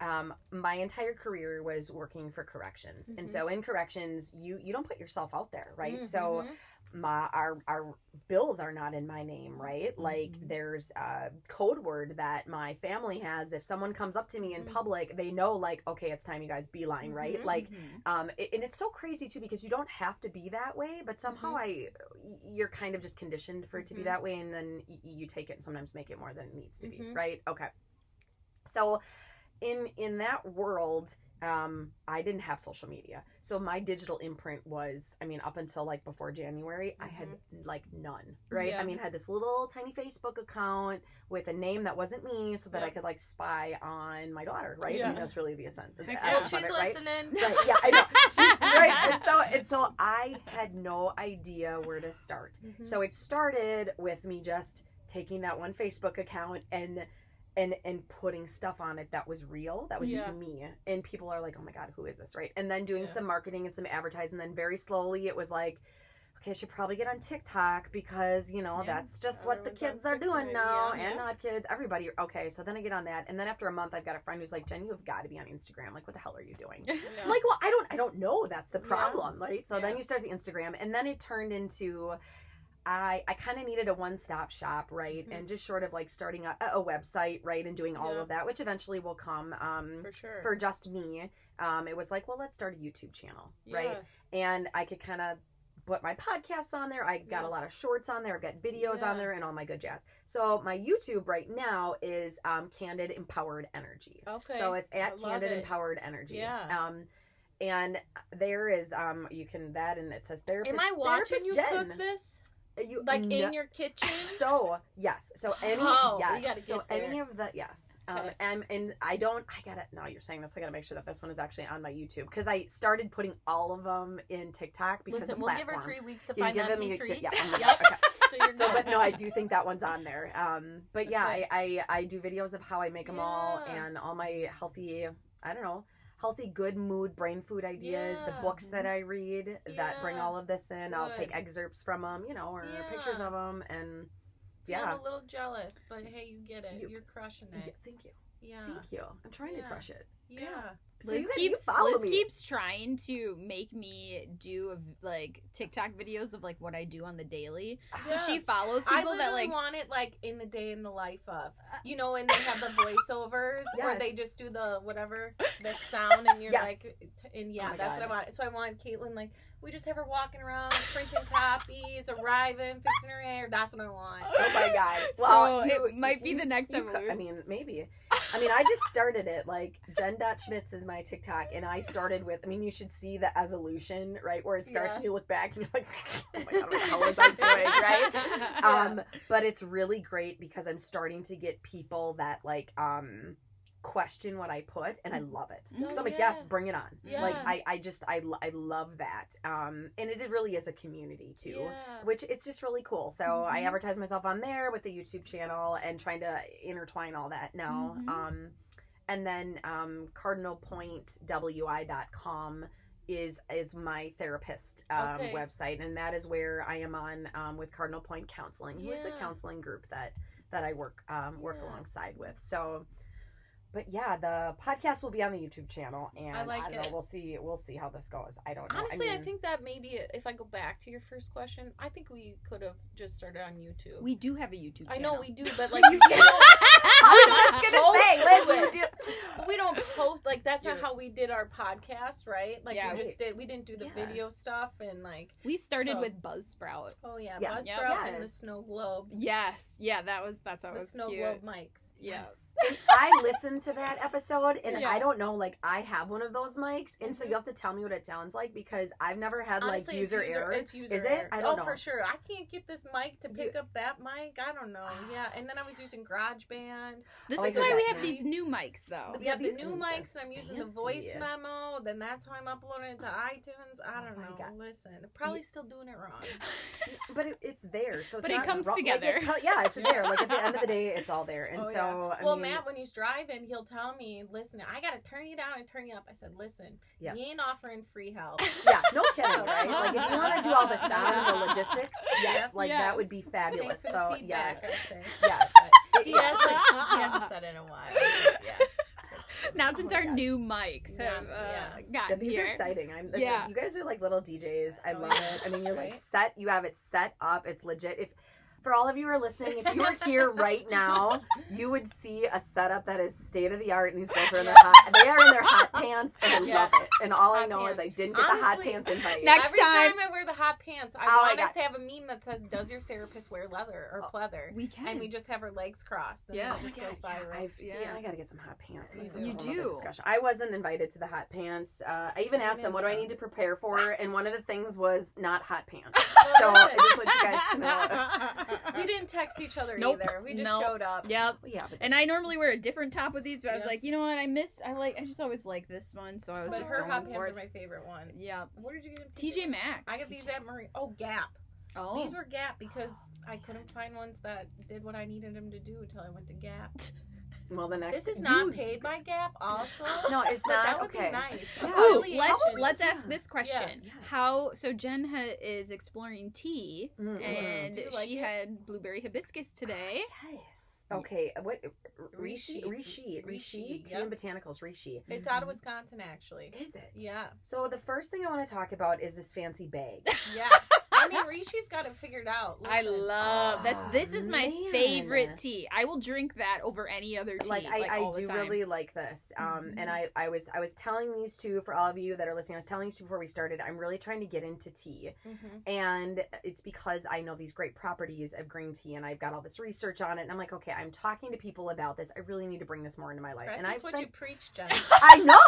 um, my entire career was working for corrections, and Mhm. so in corrections, you you don't put yourself out there, right? So Mhm. my our our bills are not in my name, right? Like Mhm. there's a code word that my family has. If someone comes up to me in Mhm. public, they know like, okay, it's time you guys beeline, right? Mhm. Like um it- and it's so crazy too because you don't have to be that way but somehow i you're kind of just conditioned for it to be that way and then y- you take it and sometimes make it more than it needs to be right okay so in in that world um i didn't have social media so my digital imprint was i mean up until like before january i had like none right Yeah. i mean I had this little tiny facebook account with a name that wasn't me so that i could like spy on my daughter right i mean that's really the essence, the Heck Oh, she's of it right listening. Right, yeah, I know. She's right. And so and so I had no idea where to start. Mhm. So it started with me just taking that one Facebook account and and and putting stuff on it that was real. That was Yeah. just me. And people are like, "Oh my god, who is this?" right? And then doing Yeah. some marketing and some advertising then very slowly it was like Okay, I should probably get on TikTok because, you know, Yeah. that's just what the kids are doing now. And not kids, everybody. Okay, so then I get on that. And then after a month, I've got a friend who's like, Jen, you've got to be on Instagram. Like, what the hell are you doing? I'm like, well, I don't, I don't know. That's the problem, right? So then you start the Instagram, and then it turned into, I, I kind of needed a one-stop shop, right? Mhm. And just short of like starting a, a website, right, and doing all Yeah. of that, which eventually will come. Um, for sure. for just me, um, it was like, well, let's start a YouTube channel, right? And I could kind of put my podcasts on there. I got Yeah. a lot of shorts on there. I've got videos on there and all my good jazz. So my YouTube right now is um, Candid Empowered Energy. Okay. So it's at Candid it. Empowered Energy. Yeah. Um, and there is um you can that and it says therapist. Am I watching therapist you Jen. cook this? You Like no- in your kitchen? so yes, so any Oh, yes, gotta so there. any of the yes, um, Okay. and and I don't. I gotta. No, you're saying this. I gotta make sure that this one is actually on my YouTube because I started putting all of them in TikTok because Listen, we'll give her three weeks to You find them- you- MP3. yeah, Yep. Okay. So you're So, but no, I do think that one's on there. Um, but yeah, Okay. I, I I do videos of how I make them all and all my healthy. I don't know. Healthy, good mood, brain food ideas, the books that mm-hmm. I read that bring all of this in. I'll take excerpts from them, you know, or pictures of them, and yeah. a little jealous, but hey, you get it. You- are crushing Yeah, it. thank you. Yeah. Thank you. I'm trying to crush it. Yeah. Liz keeps Liz me. keeps trying to make me do like TikTok videos of like what I do on the daily. So she follows I people literally that like want it like in the day in the life of, uh, you know, and they have the voiceovers where they just do the whatever the sound, and you're Yes. like, and Oh yeah, my that's what I want. So I want Caitlin like we just have her walking around, printing copies, arriving, fixing her hair. That's what I want. Oh my god. So Well, it you- might be the next you could- I mean, maybe. I mean, I just started it. Like Jen Dot Schmitz is my TikTok, and I started with. I mean, you should see the evolution, right? Where it starts, Yeah. and you look back, and you're like, "Oh my god, what the hell was I doing?" Right? Yeah. Um, but it's really great because I'm starting to get people that like um question what I put, and I love it. because So I'm like, yeah. yes, bring it on. Yeah. Like I, I just I, I love that. Um, and it, it really is a community too. Yeah. Which it's just really cool. So I Mhm. advertise myself on there with the YouTube channel and trying to intertwine all that now. Mhm. Um, and then um, cardinalpointwi.com is is my therapist um, Okay. website, and that is where I am on um, with Cardinal Point Counseling, who is the Yeah. counseling group that that I work um, work Yeah. alongside with. So. But yeah, the podcast will be on the YouTube channel, and I, like don't it. know. We'll see. We'll see how this goes. I don't know. Honestly, I, mean, think that maybe if I go back to your first question, I think we could have just started on YouTube. We do have a YouTube channel. I know we do, but like You know, do. don't, I was just gonna say, Post Liz, to do- we don't post like that's not how we did our podcast, right? Like Yeah. we just did. We didn't do the Yeah. video stuff and like We started So- with Buzzsprout. oh yeah, Yes. Buzzsprout Yep. and the snow globe, Yes, yeah, that was that's how it the was snow cute. globe mics. Yes. And I listened to that episode, and Yeah. I don't know, like I have one of those mics, and so Mhm. you have to tell me what it sounds like because I've never had Honestly, like it's user, error. It's user Is it? error. I don't oh, know. for sure. I can't get this mic to pick You- up that mic. I don't know. Yeah, and then I was using GarageBand. This Oh, is why we have these new mics though. we have the new mics, and I'm using the voice fancy. memo. Then that's how I'm uploading it to iTunes. I Oh don't my know. God. Listen, probably still doing it wrong. but it, it's there, so it's But it comes wrong- like, together. it yeah, it's there. Like at the end of the day, it's all there, and Oh, so yeah. I well, mean, Matt, when he's driving, he'll tell me, "Listen, I gotta turn you down and turn you up." I said, "Listen, Yes. you ain't offering free help." yeah, no kidding, right? Like if you want to do all the sound and the logistics, yes, Yeah. like Yes. that would be fabulous. So the feedback. yes, I say. yes. He hasn't, he hasn't said it in a while. but Yeah. now Oh since my our God. new mics Yeah, have uh, yeah. Yeah, these here. are exciting. I'm. This Yeah. is, you guys are like little DJs. I Oh, love it. I mean, you're like set. You have it set up. It's legit. If for all of you who are listening, if you were here right now, you would see a setup that is state of the art. And these girls are in their hot. They are in their hot pants, and I Yeah. love it. And all I know pants. is I didn't get the hot pants invite. Next Every time- time I wear the hot pants, I Oh, want got- us to have a meme that says, "Does your therapist wear leather or Oh, pleather?" We can. And we just have our legs crossed, and Yeah. It just my goes God, yeah. I've, see, Yeah. I gotta get some hot pants. You This do. is You do. Discussion. I wasn't invited to the hot pants. Uh, I even asked them, "What do I need to prepare for?" And one of the things was not hot pants. So I just want you guys to know. we didn't text each other Nope. either. We just Nope. showed up. Yep. Well, yeah, And I normally wear a different top with these, but I was like, you know what? I miss. I like. I just always like this one, so I was But just her going hot for pants it. are my favorite one. Yep. Where did you get them? TJ Maxx. I got these at Marie. Oh, Gap. Oh. These were Gap because I couldn't find ones that did what I needed them to do until I went to Gap. Well, the next This is not paid by Gap, also. No, it's not. that would okay. be nice. Yeah. Ooh, let's let's yeah. ask this question. Yes. How so? Jen ha- is exploring tea, Mm-mm. and like she it? had blueberry hibiscus ah, today. Yes. Okay. Uh, what? Rishi. Rishi. Rishi. Rishi. Rishi, Tea yep. and botanicals. Rishi. It's out of mm-hmm. Wisconsin, actually. Is it? Yeah. So the first thing I want to talk about is this fancy bag. Yeah. I mean, Rishi's got it figured out. I love Oh, that. This is my man. favorite tea. I will drink that over any other tea. like I, all I the do time. really like this um Mhm. and I, I was i was telling these two for all of you that are listening i was telling these two before we started i'm really trying to get into tea Mhm. and it's because i know these great properties of green tea and i've got all this research on it and i'm like okay i'm talking to people about this i really need to bring this more into my life and Practice i've what you preach, Jen. i know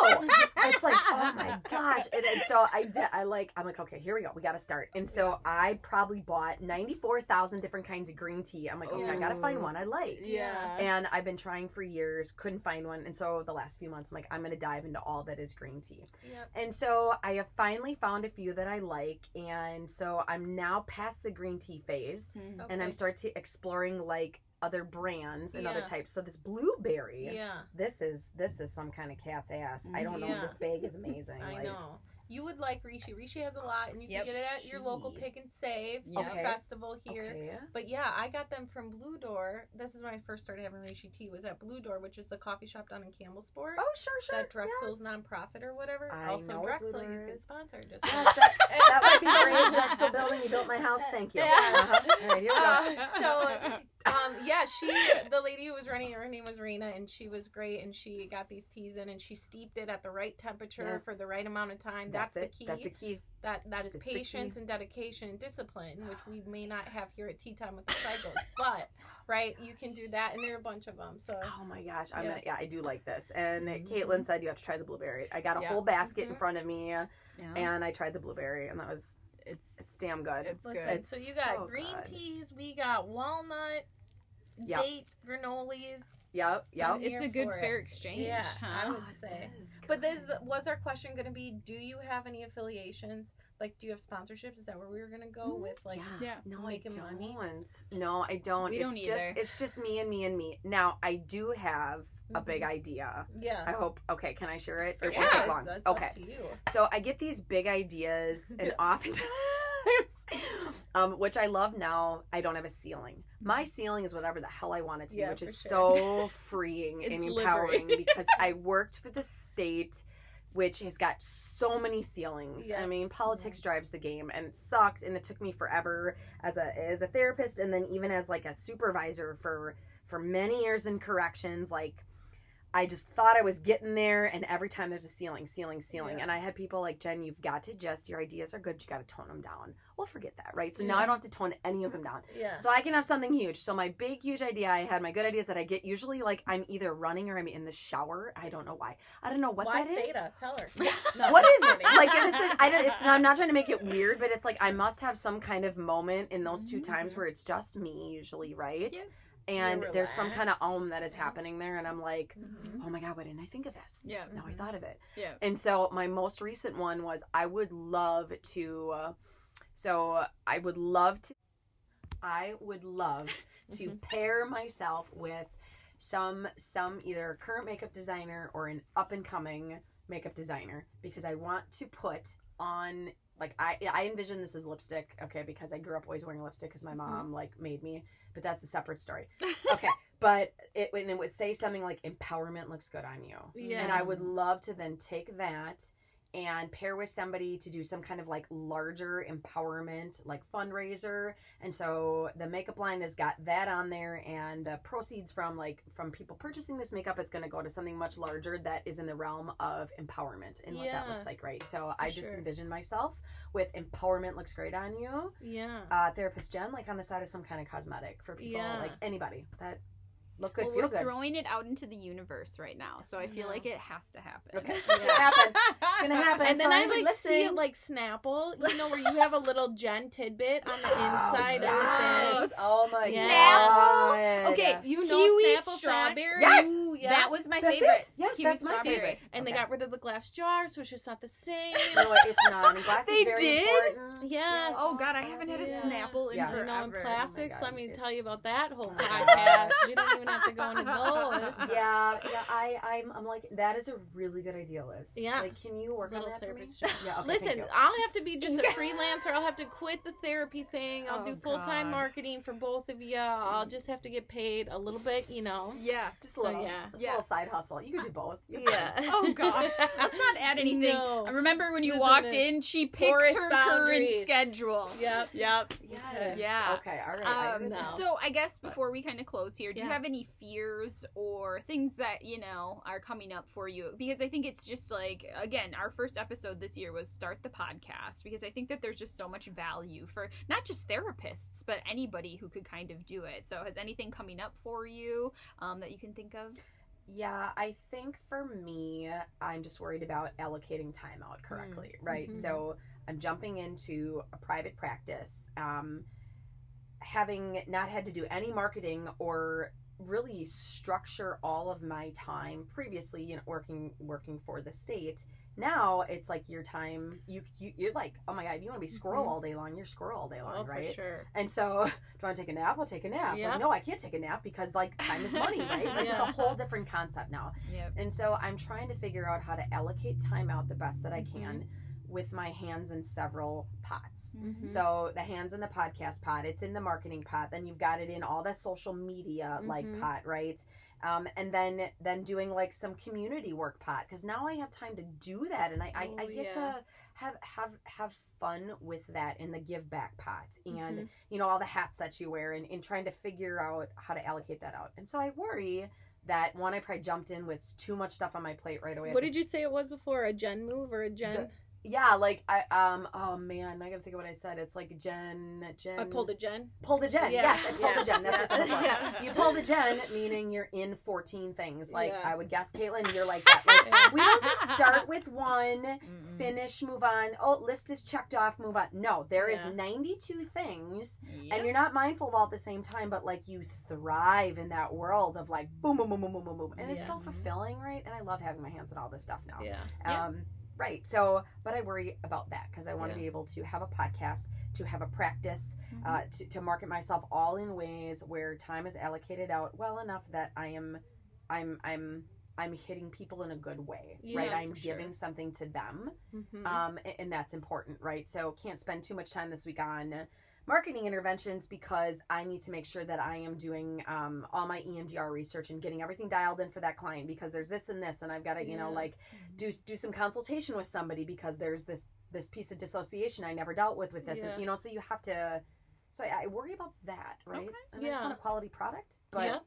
it's like oh my gosh and, and so i did i like i'm like okay here we go we gotta start and so i probably bought 94000 different kinds of green tea i'm like okay i gotta find one i like Yeah. and I've been trying for years, couldn't find one. And so the last few months, I'm like, I'm going to dive into all that is green tea. Yep. And so I have finally found a few that I like. And so I'm now past the green tea phase. Mm. And I'm Okay. start to exploring like other brands and other types. So this blueberry, Yeah, this is this is some kind of cat's ass. I don't know. This bag is amazing. I like, know. You would like Rishi. Rishi has a lot, and you Yep. can get it at your local Pick 'n Save Yep. Okay. festival here. Okay. But yeah, I got them from Blue Door. This is when I first started having Rishi tea. Was at Blue Door, which is the coffee shop down in Campbellsport. Oh sure, sure. that Drexel's yes. nonprofit or whatever. I also know what Drexel, Blue you Door can is. sponsor. Just that, that would be great. Drexel building. You built my house. Thank you. Yeah. Uh-huh. All right, here we go. Uh, so um yeah she the lady who was running her name was Rena and she was great and she got these teas in and she steeped it at the right temperature Yes. for the right amount of time that's, it. the key That's the key. that that is It's the patience and dedication and discipline which we may not have here at tea time with the cycles but right you can do that and there are a bunch of them so Oh my gosh, I'm Yeah. gonna yeah, I do like this. And Mhm. Caitlin said you have to try the blueberry. I got a Yeah. whole basket in Mhm. front of me, Yeah. and I tried the blueberry, and that was it's it's damn good. It's listen good. so you got so green good. teas we got walnut Yep. date granolis. Yep, yep. I'm It's a good for it. fair exchange. Yeah, huh? I would Oh, say. is But this was our question going to be: Do you have any affiliations? Like, do you have sponsorships? Is that where we were going to go Mhm. with? Like, Yeah. No, I making don't. money? No, I don't. We it's don't just either. it's just me and me and me. Now I do have a big Mhm. idea. yeah. I hope okay, can I share it? For It won't take long. That's okay. up to you. So I get these big ideas and Yeah. oftentimes um, which I love now, I don't have a ceiling. My ceiling is whatever the hell I want it to Yeah, be, which is sure. so freeing and empowering because I worked for the state which has got so many ceilings. Yeah. I mean, politics drives the game and it sucked and it took me forever as a as a therapist and then even as like a supervisor for for many years in corrections like I just thought I was getting there, and every time there's a ceiling, ceiling, ceiling. Yeah. And I had people like, Jen, you've got to just, your ideas are good, you got to tone them down. Well, forget that, right? So now I don't have to tone any of them down. Yeah. So I can have something huge. So my big, huge idea I had, my good ideas that I get usually like I'm either running or I'm in the shower. I don't know why. I don't know what Why that is. theta? Tell her. What is it? Like, if it's, I don't, it's, I'm not trying to make it weird, but it's like I must have some kind of moment in those 2 times Mhm. where it's just me, usually, right? Yeah. And there's some kind of om that is happening there, and I'm like, Mhm. oh my god, why didn't I think of this? Yeah. Now I Mhm. thought of it. Yeah. And so my most recent one was I would love to. Uh, so I would love to. I would love to Mhm. pair myself with some some either current makeup designer or an up and coming makeup designer because I want to put on like I I envision this as lipstick okay because I grew up always wearing lipstick because my mom like made me but that's a separate story okay but it and it would say something like empowerment looks good on you Yeah. and I would love to then take that and pair with somebody to do some kind of like larger empowerment, like fundraiser. And so the makeup line has got that on there, and the proceeds from like from people purchasing this makeup is going to go to something much larger that is in the realm of empowerment and what that looks like, right? So I just sure. envision myself with empowerment looks great on you. Yeah. Uh, therapist Jen, like on the side of some kind of cosmetic for people, Yeah. like anybody that look good, well, feel we're good. throwing it out into the universe right now, so I I feel know. like it has to happen. Okay, it's gonna happen. It's gonna happen. And then so I everybody like see it like Snapple, you know, where you have a little Jen tidbit on the Oh, inside yes. of this. Oh my Yeah. god. Okay, You know kiwi Snapple facts? strawberry. Yes! Ooh, yeah. That was my That's favorite. it. Yes, Kiwi that's my strawberry. favorite. and they got rid of the glass jar, so it's just not the same. No, it's not. And glass They is very did? important. Yes. Oh god, I haven't had a Yeah. Snapple in Yeah. You know, in forever. Oh classics, Oh let me it's- tell you about that whole Oh podcast. gosh. we don't even have to go into those. Yeah, yeah. I, I'm, I'm like that is a really good idea, Liz. Yeah. Like, can you work Little on that for me? therapist. Yeah. Okay, Listen. I'll have to be just a freelancer. I'll have to quit the therapy thing. I'll Oh, do full time marketing for both of you. I'll just have to get paid a little bit, you know. Yeah. just a so, little, yeah. just Yeah. a little side hustle. You could do both. You're Yeah. fine. Oh gosh, let's not add anything. No. I remember when you Listen walked to in, she picked porous her boundaries. current schedule. Yep. Yep. Yes. Yeah. Okay. All right. Um, didn't No. So I guess before we kind of close here, do you have any fears or things that you know are coming up for you? Because I think it's just like again, our first episode this year was start the podcast because I think that there's just so much value for not just therapists but anybody who could kind of do it. So has anything coming up for you um, that you can think of? Yeah, I think for me, I'm just worried about allocating time out correctly, right? Mhm. So I'm jumping into a private practice, um, having not had to do any marketing or really structure all of my time previously, you know, working working for the state. Now it's like your time. You, you you're like, oh my god, you want to be squirrel Mhm. all day long? You're squirrel all day long, Oh, right? sure. And so, do I want to take a nap? I'll take a nap. Yeah. Like, no, I can't take a nap because like time is money, right? Like Yeah. it's a whole different concept now. Yep. And so I'm trying to figure out how to allocate time out the best that I Mm-hmm. With my hands in several pots. Mhm. So the hands in the podcast pot, it's in the marketing pot, then you've got it in all the social media like Mhm. pot, right? Um, and then then doing like some community work pot because now I have time to do that and I, I, I Oh, get yeah. to have have have fun with that in the give back pot and Mhm. you know all the hats that you wear and, and trying to figure out how to allocate that out. And so I worry that one I probably jumped in with too much stuff on my plate right away. What did you say it was before? A gen move or a Jen? Yeah, like I um oh man, I gotta think of what I said. It's like Jen Jen I pulled a Jen. pull the Jen. Yeah. Yes, I pulled Yeah. the Jen. That's what I'm looking for. Yeah. You pull the Jen, meaning you're in 14 things. Like Yeah. I would guess, Caitlin, you're like that. Like, Yeah. we don't just start with one, Mm-mm. finish, move on. Oh, list is checked off, move on. No, there is Yeah. 92 things, Yep. and you're not mindful of all at the same time, but like you thrive in that world of like boom, boom, boom, boom, boom, boom, boom, and it's so fulfilling, right? And I love having my hands on all this stuff now. Yeah. Yeah. Um, right. So, but I worry about that because I want to Yeah. be able to have a podcast, to have a practice, Mhm. uh, to, to market myself all in ways where time is allocated out well enough that I am, I'm, I'm, I'm hitting people in a good way, right? I'm for sure. giving something to them, Mhm. um, a- and, that's important, right? So can't spend too much time this week on marketing interventions because I need to make sure that I am doing um, all my EMDR research and getting everything dialed in for that client because there's this and this, and I've got to, you know, Yeah. like do do some consultation with somebody because there's this this piece of dissociation I never dealt with with this, Yeah. and you know, so you have to. So I, I worry about that, right? Okay. And I just want a quality product, but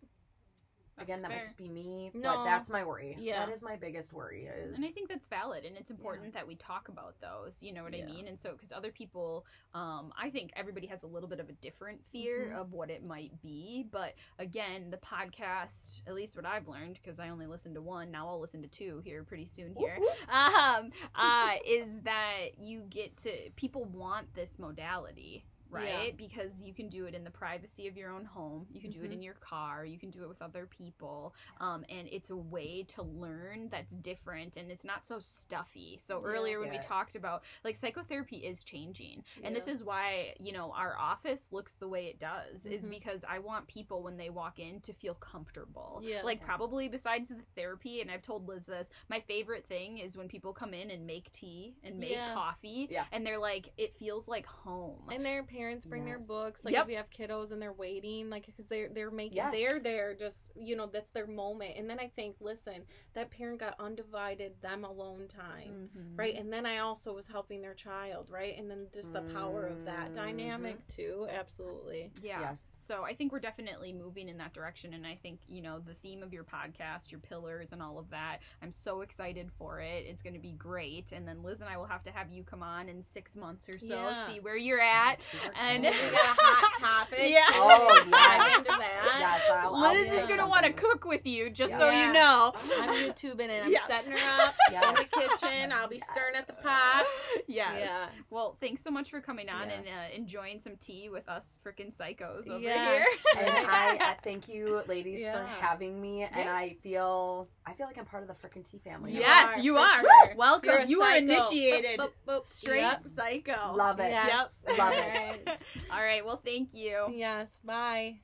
Again, that might just be me. No. But that's my worry. Yeah. that is my biggest worry. Is and I think that's valid, and it's important that we talk about those. You know what Yeah. I mean? And so, because other people, um, I think everybody has a little bit of a different fear Mhm. of what it might be. But again, the podcast, at least what I've learned, because I only listened to one, now I'll listen to two here pretty soon here. um, uh, is that you get to people want this modality. Right, because you can do it in the privacy of your own home. You can do it in your car. You can do it with other people um, and it's a way to learn that's different and it's not so stuffy so Yeah. earlier when we talked about like psychotherapy is changing and this is why you know our office looks the way it does is Mhm. because i want people when they walk in to feel comfortable Yeah. like probably besides the therapy and i've told liz this my favorite thing is when people come in and make tea and make Yeah. coffee Yeah. and they're like it feels like home And their parents bring their books, like Yep. if you have kiddos and they're waiting, like because they're they're making Yes. they're there, just you know that's their moment. And then I think, listen, that parent got undivided them alone time, Mhm. right? And then I also was helping their child, right? And then just the power of that dynamic too, absolutely. Yeah. Yes. So I think we're definitely moving in that direction. And I think, you know, the theme of your podcast, your pillars, and all of that, I'm so excited for it. It's going to be great. And then Liz and I will have to have you come on in six months or so, Yeah. see where you're at. Super And- cool. We got a hot topic. Yeah. too. Oh, Let's dive yes. Yes, I'll, I'll Liz is going to want to cook with you, just Yeah. so Yeah. you know. I'm YouTubing and I'm Yeah. setting her up in the kitchen. I'll be stirring at the pot. Yes. Yeah. Well, thanks so much for coming on and uh, enjoying some tea with us freaking psychos over Yes. here. and I, I thank you, ladies, Yeah. for having me. And I feel I feel like I'm part of the freaking tea family. You yes, are, you are. sure. Welcome. You're you were psycho. initiated. Boop, boop, boop. Straight Yep. psycho. Love it. Yes. Yep. Love it. All right. Well, thank you. Yes. Bye.